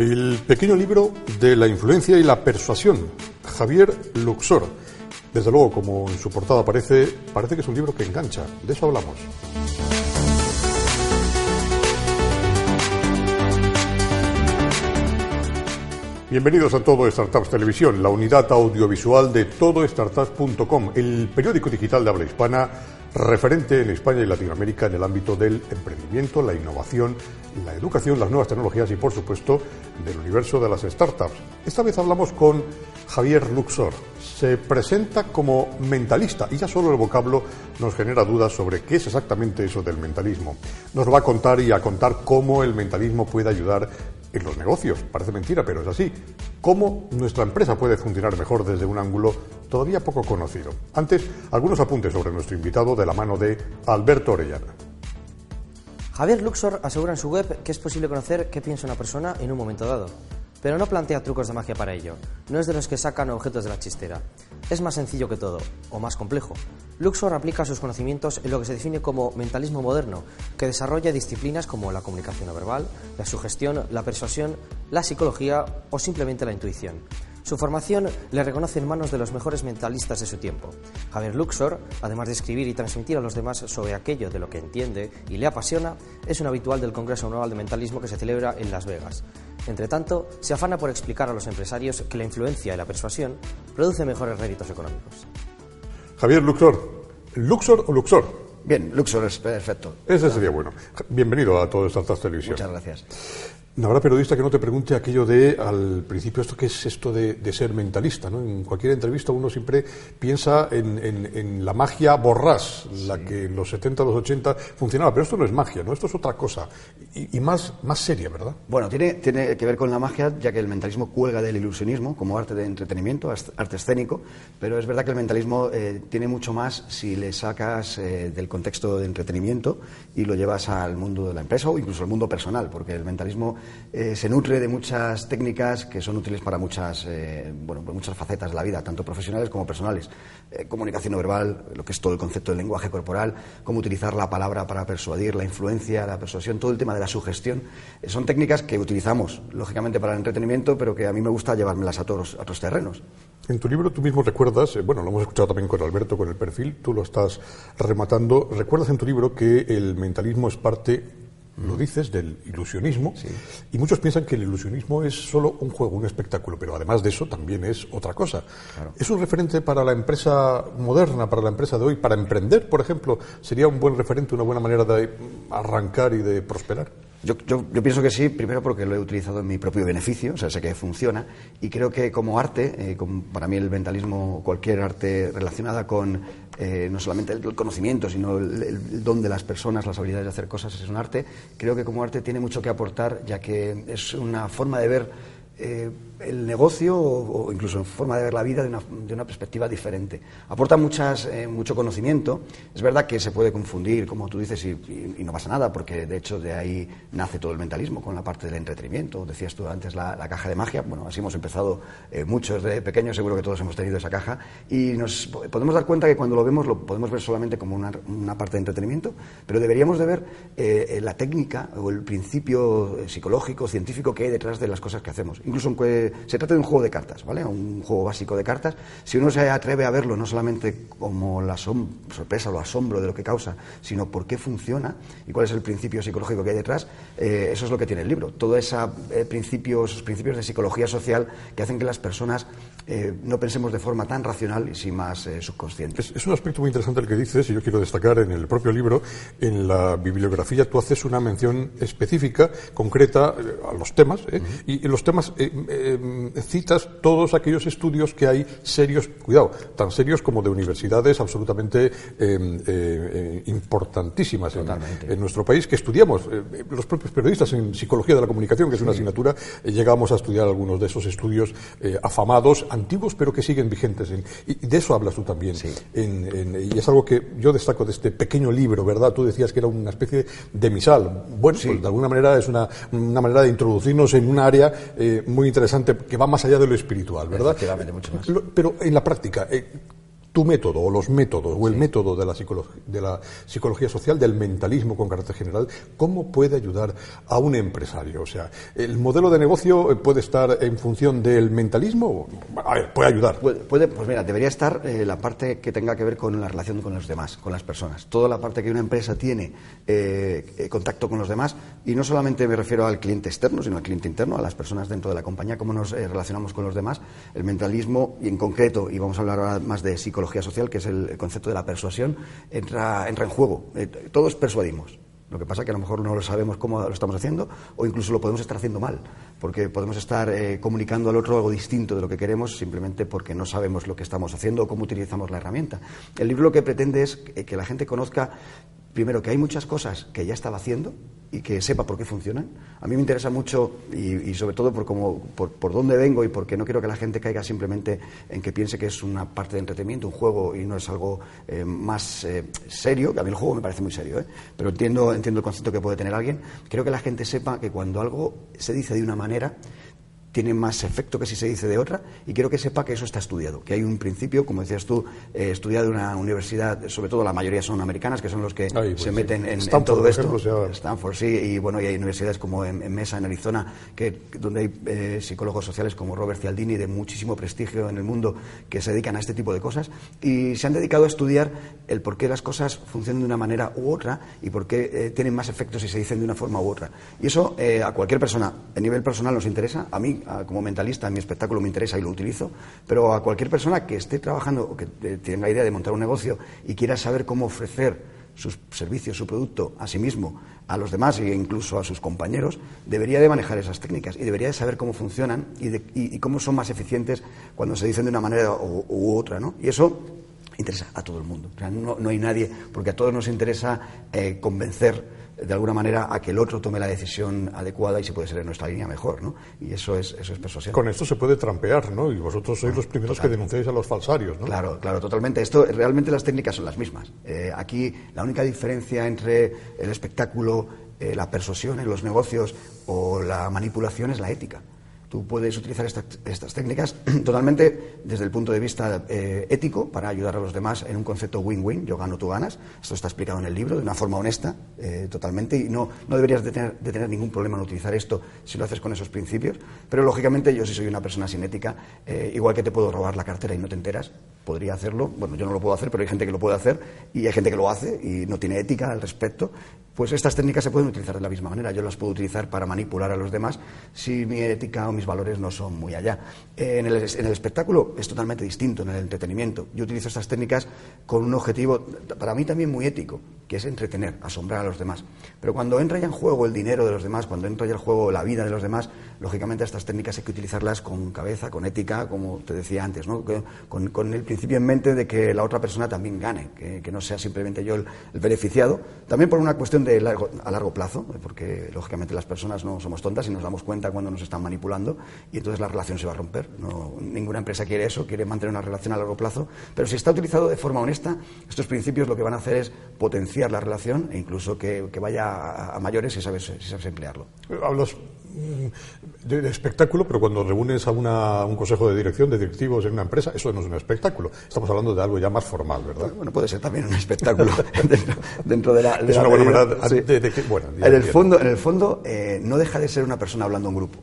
El pequeño libro de la influencia y la persuasión, Javier Luxor. Desde luego, como en su portada aparece, parece que es un libro que engancha. De eso hablamos. Bienvenidos a Todo Startups Televisión, la unidad audiovisual de todostartups.com, el periódico digital de habla hispana referente en España y Latinoamérica en el ámbito del emprendimiento, la innovación, la educación, las nuevas tecnologías y, por supuesto, del universo de las startups. Esta vez hablamos con Javier Luxor. Se presenta como mentalista y ya solo el vocablo nos genera dudas sobre qué es exactamente eso del mentalismo. Nos va a contar y a contar cómo el mentalismo puede ayudar en los negocios. Parece mentira, pero es así. ¿Cómo nuestra empresa puede funcionar mejor desde un ángulo todavía poco conocido? Antes, algunos apuntes sobre nuestro invitado de la mano de Alberto Orellana. Javier Luxor asegura en su web que es posible conocer qué piensa una persona en un momento dado. Pero no plantea trucos de magia para ello. No es de los que sacan objetos de la chistera. Es más sencillo que todo, o más complejo. Luxor aplica sus conocimientos en lo que se define como mentalismo moderno, que desarrolla disciplinas como la comunicación no verbal, la sugestión, la persuasión, la psicología o simplemente la intuición. Su formación le reconoce en manos de los mejores mentalistas de su tiempo. Javier Luxor, además de escribir y transmitir a los demás sobre aquello de lo que entiende y le apasiona, es un habitual del Congreso Anual de Mentalismo que se celebra en Las Vegas. Entre tanto, se afana por explicar a los empresarios que la influencia y la persuasión produce mejores réditos económicos. Javier Luxor, ¿Luxor o Luxor? Bien, Luxor es perfecto. Ese sería bueno. Bienvenido a todo Startups Televisión. Muchas gracias. No habrá periodista que no te pregunte aquello de, al principio, esto qué es esto de, ser mentalista. ¿no? En cualquier entrevista uno siempre piensa en, la magia borrás, la que en los 70, los 80 funcionaba. Pero esto no es magia, ¿no? Esto es otra cosa. Y, más, más seria, ¿verdad? Bueno, tiene, tiene que ver con la magia, ya que el mentalismo cuelga del ilusionismo como arte de entretenimiento, arte escénico. Pero es verdad que el mentalismo eh, tiene mucho más si le sacas eh, del contexto de entretenimiento y lo llevas al mundo de la empresa o incluso al mundo personal, porque el mentalismo eh, se nutre de muchas técnicas que son útiles para muchas, eh, bueno, pues muchas facetas de la vida, tanto profesionales como personales. Eh, comunicación no verbal, lo que es todo el concepto del lenguaje corporal, cómo utilizar la palabra para persuadir, la influencia, la persuasión, todo el tema de la sugestión. son técnicas que utilizamos, lógicamente, para el entretenimiento, pero que a mí me gusta llevármelas a todos a otros terrenos. En tu libro tú mismo recuerdas, bueno, lo hemos escuchado también con Alberto, con el perfil, tú lo estás rematando, recuerdas en tu libro que el mentalismo es parte lo dices, del ilusionismo, y muchos piensan que el ilusionismo es solo un juego, un espectáculo, pero además de eso también es otra cosa. ¿Es un referente para la empresa moderna, para la empresa de hoy, para emprender, por ejemplo? ¿Sería un buen referente, una buena manera de arrancar y de prosperar? Yo, pienso que sí, primero porque lo he utilizado en mi propio beneficio, o sea, sé que funciona, y creo que como arte, eh, para mí el mentalismo, cualquier arte relacionada con eh, no solamente el conocimiento, sino el, don de las personas, las habilidades de hacer cosas, es un arte, creo que como arte tiene mucho que aportar, ya que es una forma de ver eh, el negocio o, incluso en forma de ver la vida de una, perspectiva diferente. Aporta muchas, eh, mucho conocimiento. Es verdad que se puede confundir, como tú dices, y, no pasa nada, porque de hecho de ahí nace todo el mentalismo con la parte del entretenimiento. Decías tú antes la, caja de magia. Bueno, así hemos empezado eh, muchos de pequeños, seguro que todos hemos tenido esa caja. Y nos podemos dar cuenta que cuando lo vemos lo podemos ver solamente como una, parte de entretenimiento, pero deberíamos de ver eh, la técnica o el principio psicológico, científico que hay detrás de las cosas que hacemos. Incluso se trata de un juego de cartas, ¿vale? Un juego básico de cartas. Si uno se atreve a verlo no solamente como la sorpresa o asombro de lo que causa, sino por qué funciona y cuál es el principio psicológico que hay detrás, eh, eso es lo que tiene el libro. Esos eh, esos principios de psicología social que hacen que las personas eh, no pensemos de forma tan racional y sin más subconsciente. Es, un aspecto muy interesante el que dices y yo quiero destacar en el propio libro, en la bibliografía tú haces una mención específica, concreta a los temas y, los temas citas todos aquellos estudios que hay serios, cuidado, tan serios como de universidades absolutamente eh, eh, importantísimas en, nuestro país, que estudiamos, eh, los propios periodistas en psicología de la comunicación, que es una asignatura, llegamos a estudiar algunos de esos estudios afamados, antiguos, pero que siguen vigentes. y de eso hablas tú también. y es algo que yo destaco de este pequeño libro, ¿verdad? Tú decías que era una especie de misal. Bueno, pues de alguna manera es una, una manera de introducirnos en un área muy interesante que va más allá de lo espiritual, ¿verdad? mucho más. Pero en la práctica, eh, tu método o los métodos o el método de la, de la psicología social, del mentalismo con carácter general, ¿cómo puede ayudar a un empresario? O sea, ¿el modelo de negocio puede estar en función del mentalismo? A ver, puede ayudar. Puede, pues mira, debería estar eh, la parte que tenga que ver con la relación con los demás, con las personas. Toda la parte que una empresa tiene eh, eh, contacto con los demás, y no solamente me refiero al cliente externo, sino al cliente interno, a las personas dentro de la compañía, cómo nos relacionamos con los demás. El mentalismo, y en concreto, y vamos a hablar ahora más de psicología, psicología social, que es el concepto de la persuasión, entra, entra en juego. Eh, todos persuadimos. Lo que pasa es que a lo mejor no lo sabemos cómo lo estamos haciendo o incluso lo podemos estar haciendo mal, porque podemos estar eh, comunicando al otro algo distinto de lo que queremos simplemente porque no sabemos lo que estamos haciendo o cómo utilizamos la herramienta. El libro lo que pretende es que la gente conozca primero, que hay muchas cosas que ya estaba haciendo y que sepa por qué funcionan. A mí me interesa mucho, y, sobre todo por, cómo, por, dónde vengo y porque no quiero que la gente caiga simplemente en que piense que es una parte de entretenimiento, un juego y no es algo eh, más eh, serio, que a mí el juego me parece muy serio, ¿eh? pero entiendo, entiendo el concepto que puede tener alguien. Creo que la gente sepa que cuando algo se dice de una manera, tiene más efecto que si se dice de otra y quiero que sepa que eso está estudiado, que hay un principio, como decías tú, eh, estudiado en una universidad, sobre todo la mayoría son americanas, que son los que pues se meten en, todo esto. Stanford, sí, y bueno, y hay universidades como en, Mesa, en Arizona, que, donde hay eh, psicólogos sociales como Robert Cialdini, de muchísimo prestigio en el mundo, que se dedican a este tipo de cosas y se han dedicado a estudiar el por qué las cosas funcionan de una manera u otra y por qué eh, tienen más efecto si se dicen de una forma u otra. Y eso a cualquier persona, a nivel personal, nos interesa. A mí como mentalista, en mi espectáculo me interesa y lo utilizo, pero a cualquier persona que esté trabajando o que tenga idea de montar un negocio y quiera saber cómo ofrecer sus servicios, su producto a sí mismo, a los demás e incluso a sus compañeros, debería de manejar esas técnicas y debería de saber cómo funcionan y, cómo son más eficientes cuando se dicen de una manera u, otra. ¿no? Y eso interesa a todo el mundo. no, hay nadie, porque a todos nos interesa eh, convencer de alguna manera a que el otro tome la decisión adecuada y si puede ser en nuestra línea mejor, ¿no? Y eso es, eso es persuasión. Con esto se puede trampear, ¿no? Y vosotros sois los primeros que denunciáis a los falsarios, ¿no? Claro, claro, totalmente. Esto, realmente las técnicas son las mismas. Eh, aquí la única diferencia entre el espectáculo, eh, la persuasión en los negocios o la manipulación es la ética. Tú puedes utilizar estas técnicas totalmente desde el punto de vista eh, ético para ayudar a los demás en un concepto win-win, yo gano, tú ganas. Esto está explicado en el libro de una forma honesta, eh, totalmente, y no, no deberías de tener, de tener, ningún problema en utilizar esto si lo haces con esos principios. Pero lógicamente yo si soy una persona sin ética, eh, igual que te puedo robar la cartera y no te enteras, podría hacerlo. Bueno, yo no lo puedo hacer, pero hay gente que lo puede hacer y hay gente que lo hace y no tiene ética al respecto. Pues estas técnicas se pueden utilizar de la misma manera. Yo las puedo utilizar para manipular a los demás si mi ética o mis valores no son muy allá. En el, espectáculo es totalmente distinto, en el entretenimiento. Yo utilizo estas técnicas con un objetivo, para mí también muy ético, que es entretener, asombrar a los demás. Pero cuando entra ya en juego el dinero de los demás, cuando entra ya en juego la vida de los demás, lógicamente estas técnicas hay que utilizarlas con cabeza, con ética, como te decía antes, con, el principio en mente de que la otra persona también gane, que, no sea simplemente yo el, beneficiado. También por una cuestión de a largo plazo, porque lógicamente las personas no somos tontas y nos damos cuenta cuando nos están manipulando y entonces la relación se va a romper. No, ninguna empresa quiere eso, quiere mantener una relación a largo plazo, pero si está utilizado de forma honesta, estos principios lo que van a hacer es potenciar la relación e incluso que, vaya a, mayores si sabes, si sabes emplearlo. Hablas mm, de, espectáculo, pero cuando reúnes a, un consejo de dirección, de directivos en una empresa, eso no es un espectáculo. Estamos hablando de algo ya más formal, ¿verdad? Bueno, puede ser también un espectáculo dentro, de la. es una buena manera bueno, en, el fondo, en el fondo, eh, no deja de ser una persona hablando a un grupo.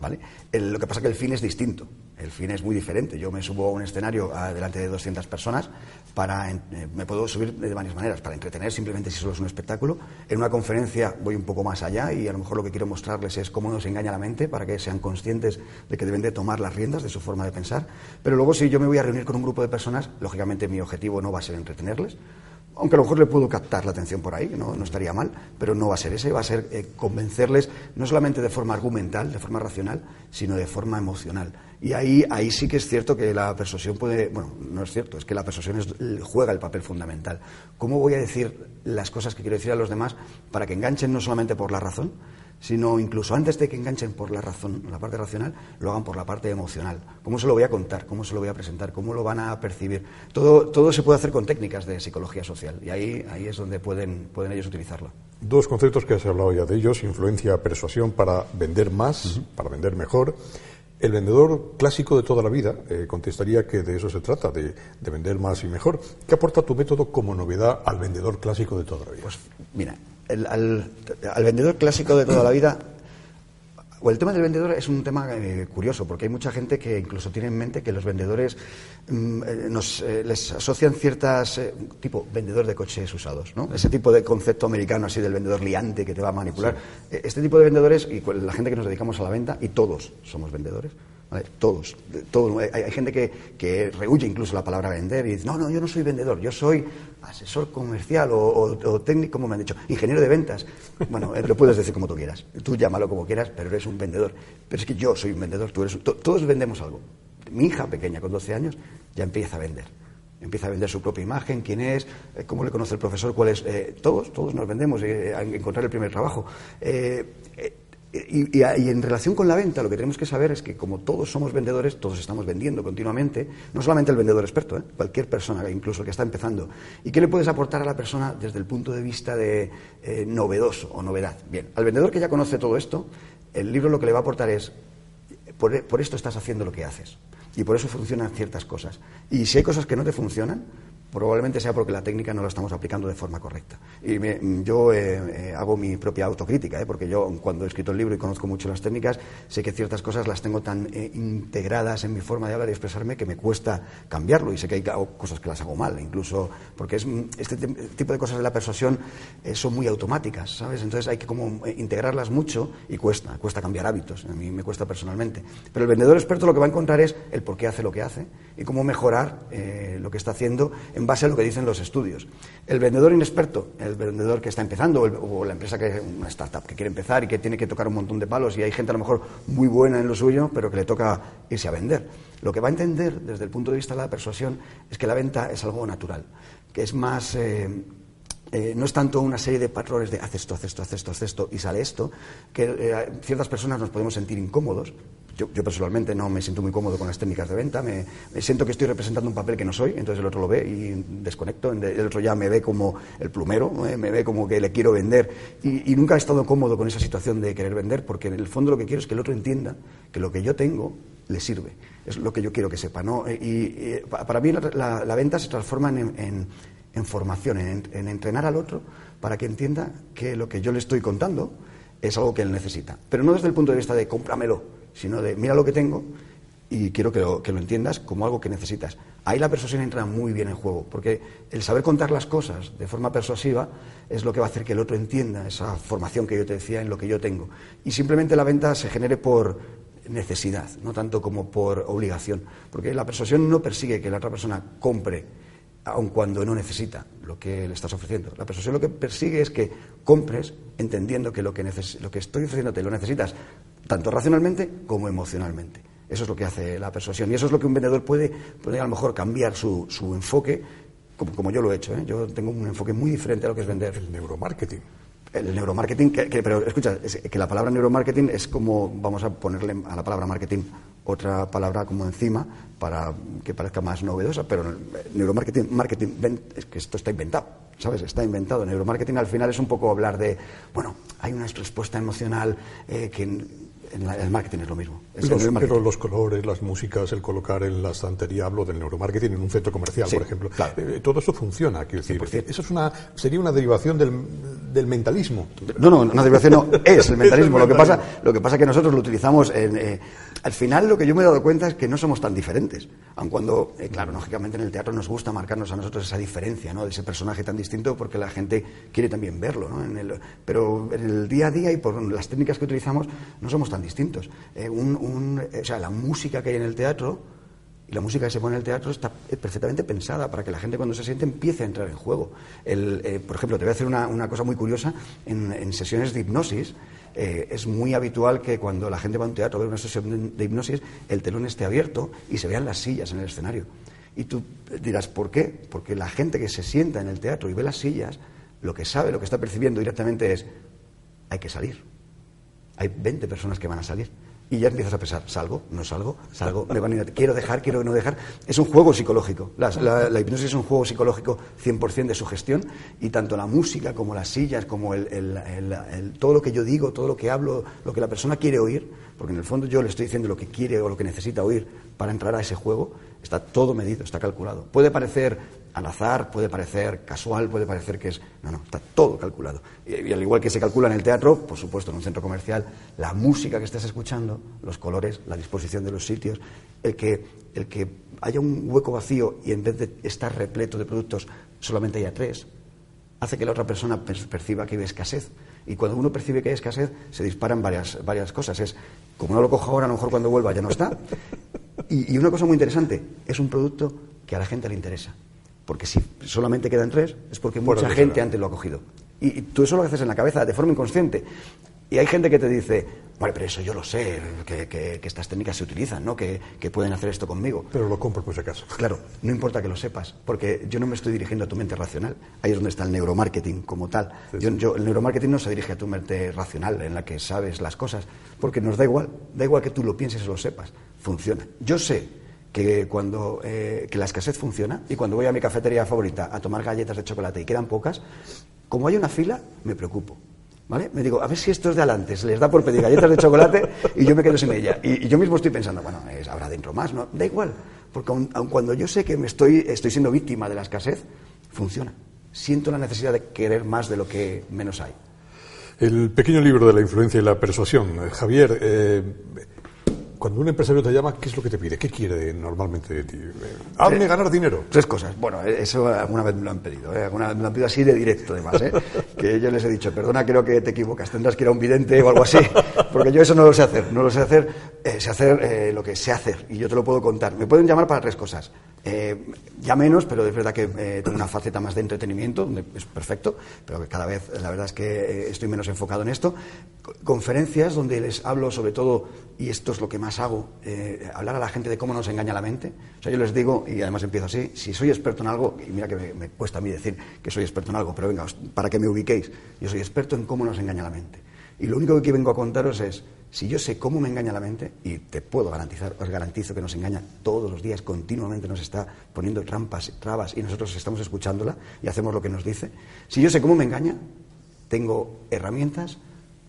¿Vale? lo que pasa es que el fin es distinto. El fin es muy diferente. Yo me subo a un escenario delante de 200 personas para. Eh, me puedo subir de varias maneras. Para entretener, simplemente si solo es un espectáculo. En una conferencia voy un poco más allá y a lo mejor lo que quiero mostrarles es cómo nos engaña la mente para que sean conscientes de que deben de tomar las riendas de su forma de pensar. Pero luego, si yo me voy a reunir con un grupo de personas, lógicamente mi objetivo no va a ser entretenerles aunque a lo mejor le puedo captar la atención por ahí, no, no estaría mal, pero no va a ser ese, va a ser eh, convencerles no solamente de forma argumental, de forma racional, sino de forma emocional. Y ahí, ahí sí que es cierto que la persuasión puede, bueno, no es cierto, es que la persuasión juega el papel fundamental. ¿Cómo voy a decir las cosas que quiero decir a los demás para que enganchen no solamente por la razón, sino incluso antes de que enganchen por la razón, la parte racional, lo hagan por la parte emocional. ¿Cómo se lo voy a contar? ¿Cómo se lo voy a presentar? ¿Cómo lo van a percibir? Todo, todo se puede hacer con técnicas de psicología social y ahí, ahí es donde pueden, pueden ellos utilizarlo. Dos conceptos que has hablado ya de ellos, influencia, persuasión para vender más, para vender mejor El vendedor clásico de toda la vida eh, contestaría que de eso se trata, de, vender más y mejor. ¿Qué aporta tu método como novedad al vendedor clásico de toda la vida? Pues mira, al, vendedor clásico de toda la vida o el tema del vendedor es un tema eh, curioso, porque hay mucha gente que incluso tiene en mente que los vendedores mm, eh, nos, les asocian ciertas, tipo vendedor de coches usados, ¿no? Ese tipo de concepto americano así del vendedor liante que te va a manipular. Este tipo de vendedores, y la gente que nos dedicamos a la venta, y todos somos vendedores, todos, todos. Hay, gente que, que, rehuye incluso la palabra vender y dice, no, no, yo no soy vendedor, yo soy asesor comercial o, técnico, como me han dicho, ingeniero de ventas. Bueno, eh, lo puedes decir como tú quieras, tú llámalo como quieras, pero eres un vendedor. Pero es que yo soy un vendedor, tú eres todos vendemos algo. Mi hija pequeña, con 12 años, ya empieza a vender. Empieza a vender su propia imagen, quién es, eh, cómo le conoce el profesor, cuál es. Eh, todos, todos nos vendemos a encontrar el primer trabajo. Y, en relación con la venta, lo que tenemos que saber es que como todos somos vendedores, todos estamos vendiendo continuamente, no solamente el vendedor experto, ¿eh? cualquier persona, incluso que está empezando. ¿Y qué le puedes aportar a la persona desde el punto de vista de eh, novedoso o novedad? Bien, al vendedor que ya conoce todo esto, el libro lo que le va a aportar es, por, por esto estás haciendo lo que haces. Y por eso funcionan ciertas cosas. Y si hay cosas que no te funcionan, probablemente sea porque la técnica no la estamos aplicando de forma correcta. Y yo eh, eh, hago mi propia autocrítica, ¿eh? porque yo cuando he escrito el libro y conozco mucho las técnicas, sé que ciertas cosas las tengo tan integradas en mi forma de hablar y expresarme que me cuesta cambiarlo. Y sé que hay cosas que las hago mal, incluso porque es, este tipo de cosas de la persuasión son muy automáticas, ¿sabes? Entonces hay que como integrarlas mucho y cuesta, cuesta cambiar hábitos. A mí me cuesta personalmente. Pero el vendedor experto lo que va a encontrar es el por qué hace lo que hace y cómo mejorar lo que está haciendo en base a lo que dicen los estudios. El vendedor inexperto, el vendedor que está empezando, o, la empresa que es una startup que quiere empezar y que tiene que tocar un montón de palos y hay gente a lo mejor muy buena en lo suyo, pero que le toca irse a vender. Lo que va a entender desde el punto de vista de la persuasión es que la venta es algo natural, que es más. Eh, eh, no es tanto una serie de patrones de haz esto, haz esto, haz esto, haz esto y sale esto, que eh, ciertas personas nos podemos sentir incómodos yo, personalmente no me siento muy cómodo con las técnicas de venta, me, siento que estoy representando un papel que no soy, entonces el otro lo ve y desconecto, el otro ya me ve como el plumero, ¿eh? me ve como que le quiero vender y, nunca he estado cómodo con esa situación de querer vender porque en el fondo lo que quiero es que el otro entienda que lo que yo tengo le sirve, es lo que yo quiero que sepa. ¿no? Y, para mí la, venta se transforma en, formación, en entrenar al otro para que entienda que lo que yo le estoy contando es algo que él necesita, pero no desde el punto de vista de cómpramelo sino de mira lo que tengo y quiero que lo, entiendas como algo que necesitas. Ahí la persuasión entra muy bien en juego, porque el saber contar las cosas de forma persuasiva es lo que va a hacer que el otro entienda esa formación que yo te decía en lo que yo tengo. Y simplemente la venta se genere por necesidad, no tanto como por obligación, porque la persuasión no persigue que la otra persona compre aun cuando no necesita lo que le estás ofreciendo. La persuasión lo que persigue es que compres entendiendo que lo que, lo que estoy ofreciéndote lo necesitas tanto racionalmente como emocionalmente. Eso es lo que hace la persuasión y eso es lo que un vendedor puede, puede a lo mejor cambiar su, su enfoque, como, como, yo lo he hecho. ¿eh? Yo tengo un enfoque muy diferente a lo que es vender. El neuromarketing. El neuromarketing, que, pero escucha, que la palabra neuromarketing es como, vamos a ponerle a la palabra marketing otra palabra como encima para que parezca más novedosa, pero neuromarketing, marketing, es que esto está inventado, ¿sabes? Está inventado. Neuromarketing al final es un poco hablar de, bueno, hay una respuesta emocional eh, que en el marketing es lo mismo. pero los colores, las músicas, el colocar en la estantería, hablo del neuromarketing en un centro comercial, por ejemplo. Eh, todo eso funciona, quiero decir. Eso es una, sería una derivación del, del, mentalismo. No, no, una derivación no, es el mentalismo. lo, que pasa, lo que pasa es que nosotros lo utilizamos en... Eh, al final lo que yo me he dado cuenta es que no somos tan diferentes. Aun cuando, eh, claro, lógicamente en el teatro nos gusta marcarnos a nosotros esa diferencia, ¿no? De ese personaje tan distinto porque la gente quiere también verlo, ¿no? En el, pero en el día a día y por las técnicas que utilizamos no somos tan distintos. Eh, o sea, la música que hay en el teatro y la música que se pone en el teatro está perfectamente pensada para que la gente cuando se siente empiece a entrar en juego. Eh, por ejemplo, te voy a hacer una, cosa muy curiosa. En, sesiones de hipnosis eh, es muy habitual que cuando la gente va a un teatro a ver una sesión de, hipnosis, el telón esté abierto y se vean las sillas en el escenario. Y tú dirás, ¿por qué? Porque la gente que se sienta en el teatro y ve las sillas, lo que sabe, lo que está percibiendo directamente es, hay que salir hay 20 personas que van a salir. y ya empiezas a pensar, salgo, no salgo, salgo, quiero dejar, quiero no dejar. Es un juego psicológico. La, la, hipnosis es un juego psicológico 100% de sugestión y tanto la música como las sillas, como el, todo lo que yo digo, todo lo que hablo, lo que la persona quiere oír, porque en el fondo yo le estoy diciendo lo que quiere o lo que necesita oír para entrar a ese juego, está todo medido, está calculado. Puede parecer al azar, puede parecer casual, puede parecer que es... No, no, está todo calculado. Y, al igual que se calcula en el teatro, por supuesto, en un centro comercial, la música que estés escuchando, los colores, la disposición de los sitios, el que, el que haya un hueco vacío y en vez de estar repleto de productos solamente haya tres, hace que la otra persona perciba que hay escasez. Y cuando uno percibe que hay escasez, se disparan varias, varias cosas. Es, como no lo cojo ahora, a lo mejor cuando vuelva ya no está. Y, y una cosa muy interesante, es un producto que a la gente le interesa. Porque si solamente quedan tres, es porque mucha gente antes lo ha cogido. Y, tú eso lo haces en la cabeza de forma inconsciente. Y hay gente que te dice, vale, pero eso yo lo sé, que, estas técnicas se utilizan, ¿no? Que, pueden hacer esto conmigo. Pero lo compro por si acaso. Claro, no importa que lo sepas, porque yo no me estoy dirigiendo a tu mente racional. Ahí es donde está el neuromarketing como tal. Yo, el neuromarketing no se dirige a tu mente racional, en la que sabes las cosas, porque nos da igual, da igual que tú lo pienses o lo sepas, funciona. Yo sé que cuando eh, que la escasez funciona y cuando voy a mi cafetería favorita a tomar galletas de chocolate y quedan pocas, como hay una fila, me preocupo. ¿Vale? Me digo, a ver si estos de adelante se les da por pedir galletas de chocolate y yo me quedo sin ella. Y, yo mismo estoy pensando, bueno, es, habrá dentro más, ¿no? Da igual, porque aun, cuando yo sé que me estoy, estoy siendo víctima de la escasez, funciona. Siento la necesidad de querer más de lo que menos hay. El pequeño libro de la influencia y la persuasión. Javier, eh, cuando un empresario te llama, ¿qué es lo que te pide? ¿Qué quiere normalmente de ti? Hazme ganar dinero. Tres cosas. Bueno, eso alguna vez me lo han pedido. ¿eh? Alguna vez me lo han pedido así de directo, además. ¿eh? que yo les he dicho, perdona, creo que te equivocas. Tendrás que ir a un vidente o algo así. Porque yo eso no lo sé hacer. No lo sé hacer. Eh, sé hacer eh, lo que sé hacer. Y yo te lo puedo contar. Me pueden llamar para tres cosas. Eh, ya menos, pero es verdad que eh, tengo una faceta más de entretenimiento, donde es perfecto, pero que cada vez la verdad es que eh, estoy menos enfocado en esto. Conferencias donde les hablo sobre todo, y esto es lo que más hago, hablar a la gente de cómo nos engaña la mente. O sea, yo les digo, y además empiezo así, si soy experto en algo, y mira que me, me cuesta a mí decir que soy experto en algo, pero venga, para que me ubiquéis, yo soy experto en cómo nos engaña la mente. Y lo único que vengo a contaros es, si yo sé cómo me engaña la mente, y te puedo garantizar, os garantizo que nos engaña todos los días, continuamente nos está poniendo trampas, trabas, y nosotros estamos escuchándola y hacemos lo que nos dice, si yo sé cómo me engaña, tengo herramientas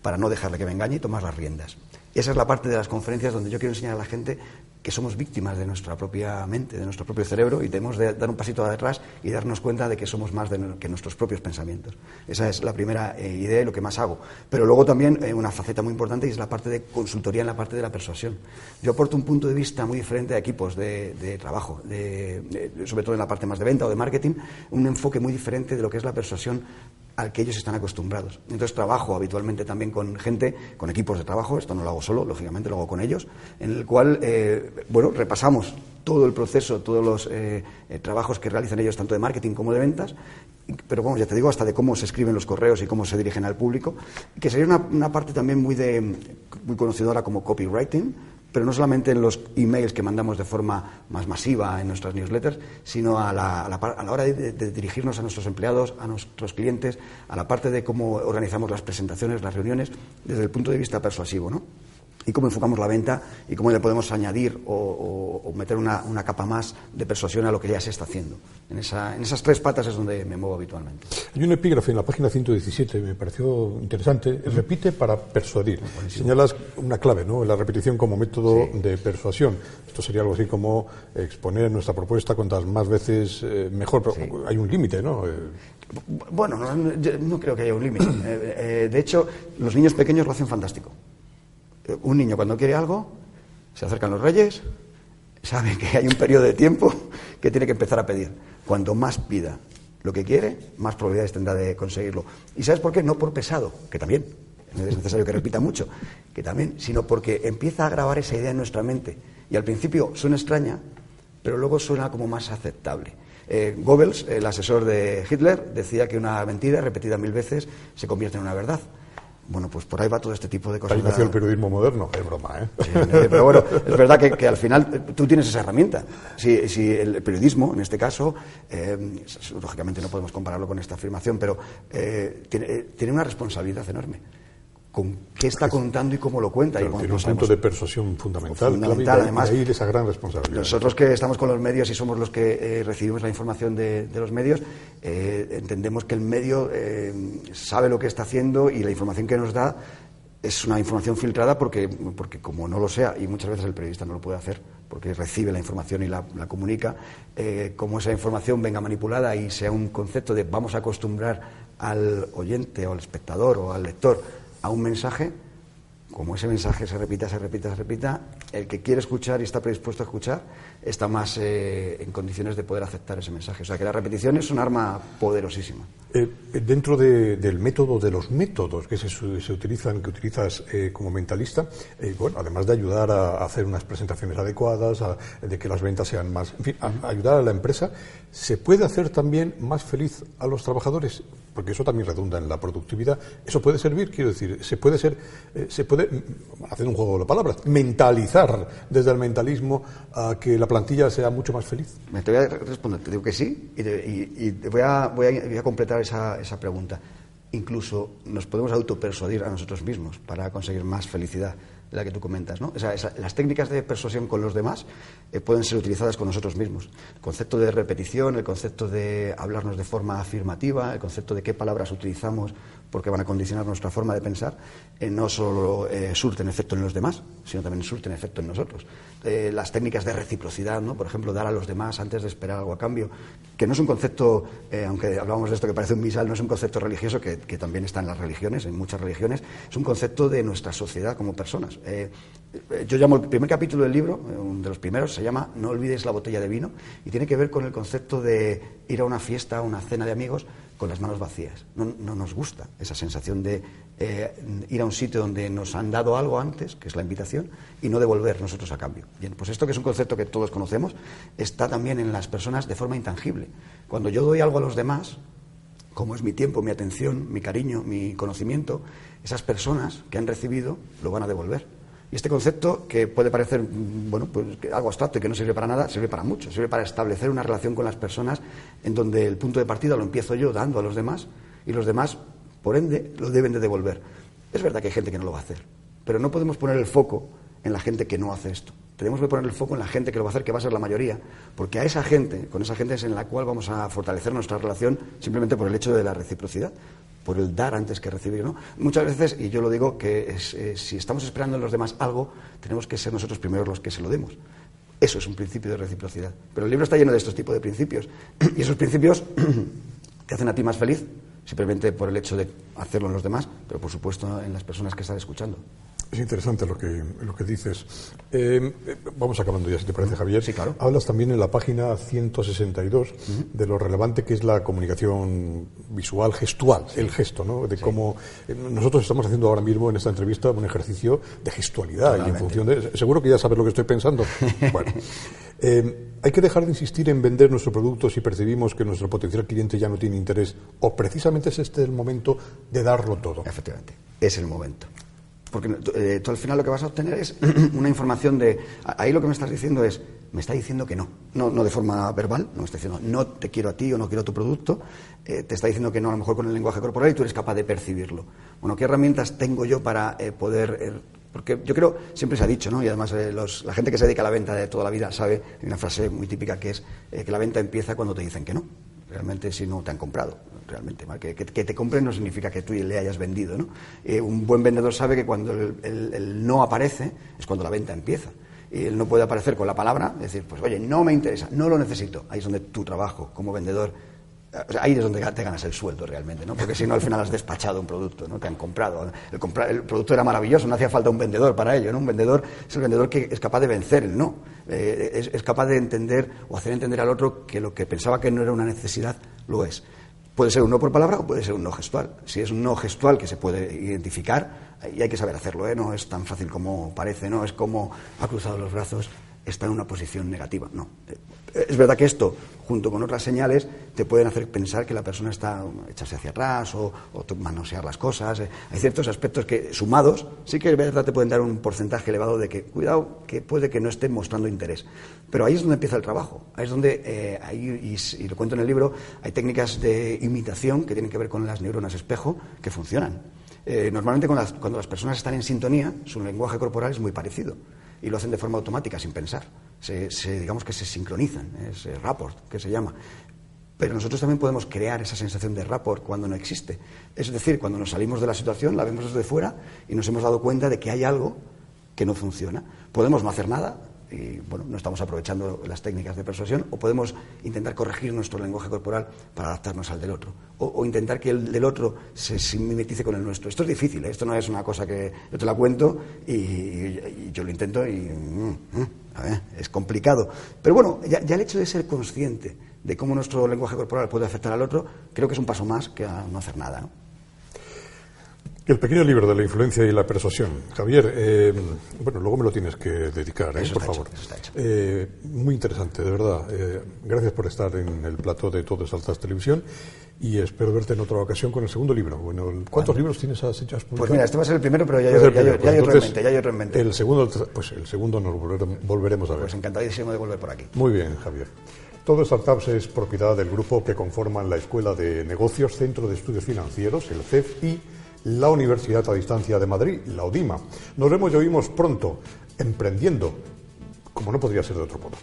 para no dejarle que me engañe y tomar las riendas. Esa es la parte de las conferencias donde yo quiero enseñar a la gente que somos víctimas de nuestra propia mente, de nuestro propio cerebro, y tenemos de dar un pasito atrás y darnos cuenta de que somos más que nuestros propios pensamientos. Esa es la primera eh, idea y lo que más hago. Pero luego también eh, una faceta muy importante y es la parte de consultoría en la parte de la persuasión. Yo aporto un punto de vista muy diferente a equipos de, trabajo, sobre todo en la parte más de venta o de marketing, un enfoque muy diferente de lo que es la persuasión al que ellos están acostumbrados. Entonces trabajo habitualmente también con gente, con equipos de trabajo, esto no lo hago solo, lógicamente lo hago con ellos, en el cual, eh, bueno, repasamos todo el proceso, todos los eh, eh, trabajos que realizan ellos, tanto de marketing como de ventas, pero vamos, ya te digo, hasta de cómo se escriben los correos y cómo se dirigen al público, que sería una, una parte también muy, de, muy conocedora como copywriting, pero no solamente en los emails que mandamos de forma más masiva en nuestras newsletters, sino a la, hora de, dirigirnos a nuestros empleados, a nuestros clientes, a la parte de cómo organizamos las presentaciones, las reuniones, desde el punto de vista persuasivo, ¿no? Y cómo enfocamos la venta y cómo le podemos añadir o, meter una, capa más de persuasión a lo que ya se está haciendo. En, esas tres patas es donde me muevo habitualmente. Hay un epígrafe en la página 117, me pareció interesante, repite para persuadir. Señalas una clave, ¿no? La repetición como método de persuasión. Esto sería algo así como exponer nuestra propuesta cuantas más veces eh, mejor, pero hay un límite, ¿no? Eh, bueno, no, no, creo que haya un límite. Eh, de hecho, los niños pequeños lo hacen fantástico un niño cuando quiere algo, se acercan los reyes, sabe que hay un periodo de tiempo que tiene que empezar a pedir. Cuanto más pida lo que quiere, más probabilidades tendrá de conseguirlo. ¿Y sabes por qué? No por pesado, que también, no es necesario que repita mucho, que también, sino porque empieza a grabar esa idea en nuestra mente. Y al principio suena extraña, pero luego suena como más aceptable. Eh, Goebbels, el asesor de Hitler, decía que una mentira repetida mil veces se convierte en una verdad. Bueno, pues por ahí va todo este tipo de cosas. Ahí nació el periodismo moderno, es broma, ¿eh? pero bueno, es verdad que, al final eh, tú tienes esa herramienta. Si, el periodismo, en este caso, eh, lógicamente no podemos compararlo con esta afirmación, pero eh, tiene, tiene, una responsabilidad enorme. Con qué está contando y cómo lo cuenta. Pero y tiene un punto de persuasión fundamental, fundamental clave, además. Ahí esa gran responsabilidad. Nosotros que estamos con los medios y somos los que eh, recibimos la información de, de los medios, eh, entendemos que el medio eh, sabe lo que está haciendo y la información que nos da es una información filtrada porque, porque como no lo sea, y muchas veces el periodista no lo puede hacer, porque recibe la información y la, la comunica, como esa información venga manipulada y sea un concepto de vamos a acostumbrar al oyente o al espectador o al lector a un mensaje, como ese mensaje se repita, se repita, se repita, el que quiere escuchar y está predispuesto a escuchar está más eh, en condiciones de poder aceptar ese mensaje. O sea que la repetición es un arma poderosísima. Eh, dentro de, del método, de los métodos que se, utilizan, que utilizas eh, como mentalista, eh, bueno, además de ayudar a, hacer unas presentaciones adecuadas, de que las ventas sean más, en fin, ayudar a la empresa, ¿se puede hacer también más feliz a los trabajadores? Porque eso también redunda en la productividad. ¿Eso puede servir? Quiero decir, se puede ser, eh, se puede, mm, hacer un juego de palabras, mentalizar desde el mentalismo a que la plantilla sea mucho más feliz. Me te voy a responder, te digo que sí, y, voy, a, voy, a, completar esa, esa pregunta. Incluso nos podemos autopersuadir a nosotros mismos para conseguir más felicidad la que tú comentas. ¿no? Esa, esa, las técnicas de persuasión con los demás eh, pueden ser utilizadas con nosotros mismos. El concepto de repetición, el concepto de hablarnos de forma afirmativa, el concepto de qué palabras utilizamos porque van a condicionar nuestra forma de pensar, eh, no solo eh, surten efecto en los demás, sino también surten efecto en nosotros. Eh, las técnicas de reciprocidad, ¿no? por ejemplo, dar a los demás antes de esperar algo a cambio, que no es un concepto, aunque hablábamos de esto que parece un misal, no es un concepto religioso, que, que, también está en las religiones, en muchas religiones, es un concepto de nuestra sociedad como personas. Yo llamo el primer capítulo del libro, uno de los primeros, se llama No olvides la botella de vino, y tiene que ver con el concepto de ir a una fiesta, a una cena de amigos, con las manos vacías. No, no nos gusta esa sensación de eh, ir a un sitio donde nos han dado algo antes, que es la invitación, y no devolver nosotros a cambio. Bien, pues esto que es un concepto que todos conocemos, está también en las personas de forma intangible. Cuando yo doy algo a los demás, como es mi tiempo, mi atención, mi cariño, mi conocimiento, esas personas que han recibido lo van a devolver. Y este concepto, que puede parecer bueno, pues, algo abstracto y que no sirve para nada, sirve para mucho. Sirve para establecer una relación con las personas en donde el punto de partida lo empiezo yo dando a los demás y los demás, por ende, lo deben de devolver. Es verdad que hay gente que no lo va a hacer, pero no podemos poner el foco en la gente que no hace esto. Tenemos que poner el foco en la gente que lo va a hacer, que va a ser la mayoría, porque a esa gente, con esa gente es en la cual vamos a fortalecer nuestra relación simplemente por el hecho de la reciprocidad por el dar antes que recibir. ¿no? Muchas veces, y yo lo digo, que eh, si estamos esperando en los demás algo, tenemos que ser nosotros primeros los que se lo demos. Eso es un principio de reciprocidad. Pero el libro está lleno de estos tipos de principios. Y esos principios te hacen a ti más feliz, simplemente por el hecho de hacerlo en los demás, pero por supuesto en las personas que están escuchando. Es interesante lo que, lo que dices. Eh, vamos acabando ya, si te parece, Javier. Sí, claro. Hablas también en la página 162 uh -huh. de lo relevante que es la comunicación visual, gestual, sí. el gesto, ¿no? De sí. cómo eh, nosotros estamos haciendo ahora mismo en esta entrevista un ejercicio de gestualidad Totalmente. y en función de. Seguro que ya sabes lo que estoy pensando. bueno. Eh, hay que dejar de insistir en vender nuestro producto si percibimos que nuestro potencial cliente ya no tiene interés o precisamente es este el momento de darlo todo. Efectivamente, es el momento porque eh, tú al final lo que vas a obtener es una información de ahí lo que me estás diciendo es me está diciendo que no. No, no de forma verbal no me está diciendo no te quiero a ti o no quiero tu producto eh, te está diciendo que no a lo mejor con el lenguaje corporal y tú eres capaz de percibirlo. Bueno qué herramientas tengo yo para eh, poder porque yo creo, siempre se ha dicho, ¿no? y además eh, los, la gente que se dedica a la venta de toda la vida sabe, hay una frase muy típica que es eh, que la venta empieza cuando te dicen que no, realmente si no te han comprado, realmente. Que, que, te compren no significa que tú le hayas vendido. ¿no? Eh, un buen vendedor sabe que cuando el, no aparece es cuando la venta empieza. Y él no puede aparecer con la palabra, decir, pues oye, no me interesa, no lo necesito. Ahí es donde tu trabajo como vendedor ahí es donde te ganas el sueldo realmente, ¿no? Porque si no, al final has despachado un producto, ¿no? Te han comprado. El, producto era maravilloso, no hacía falta un vendedor para ello, ¿no? Un vendedor es el vendedor que es capaz de vencer el no. Eh, es, es, capaz de entender o hacer entender al otro que lo que pensaba que no era una necesidad, lo es. Puede ser un no por palabra o puede ser un no gestual. Si es un no gestual que se puede identificar, y hay que saber hacerlo, ¿eh? No es tan fácil como parece, ¿no? Es como ha cruzado los brazos, está en una posición negativa. No. Es verdad que esto, junto con otras señales, te pueden hacer pensar que la persona está echarse hacia atrás o, manosear las cosas. Hay ciertos aspectos que, sumados, sí que es verdad te pueden dar un porcentaje elevado de que, cuidado, que puede que no estén mostrando interés. Pero ahí es donde empieza el trabajo. Ahí es donde, eh, ahí, y, lo cuento en el libro, hay técnicas de imitación que tienen que ver con las neuronas espejo que funcionan. Eh, normalmente cuando las, personas están en sintonía, su lenguaje corporal es muy parecido y lo hacen de forma automática, sin pensar. Se, digamos que se sincronizan, es rapport que se llama. Pero nosotros también podemos crear esa sensación de rapport cuando no existe. Es decir, cuando nos salimos de la situación, la vemos desde fuera y nos hemos dado cuenta de que hay algo que no funciona. Podemos no hacer nada, y bueno, no estamos aprovechando las técnicas de persuasión, o podemos intentar corregir nuestro lenguaje corporal para adaptarnos al del otro, o, intentar que el del otro se, mimetice con el nuestro. Esto es difícil, ¿eh? esto no es una cosa que yo te la cuento y, yo lo intento y mm, mm, es complicado. Pero bueno, ya, el hecho de ser consciente de cómo nuestro lenguaje corporal puede afectar al otro, creo que es un paso más que a no hacer nada. El pequeño libro de la influencia y la persuasión. Javier, eh, bueno, luego me lo tienes que dedicar, ¿eh? por favor. Eh, muy interesante, de verdad. gracias por estar en el plato de Todo Saltas Televisión y espero verte en otra ocasión con el segundo libro. Bueno, ¿cuántos libros tienes has hecho? Pues mira, este va a ser el primero, pero ya, hay, otro en mente, ya hay otro en mente. El segundo, pues el segundo nos volveremos a ver. Pues encantadísimo de volver por aquí. Muy bien, Javier. Todo Startups es propiedad del grupo que conforman la Escuela de Negocios, Centro de Estudios Financieros, el CEF y la Universidad a Distancia de Madrid, la UDIMA. Nos vemos y oímos pronto, emprendiendo, como no podría ser de otro modo.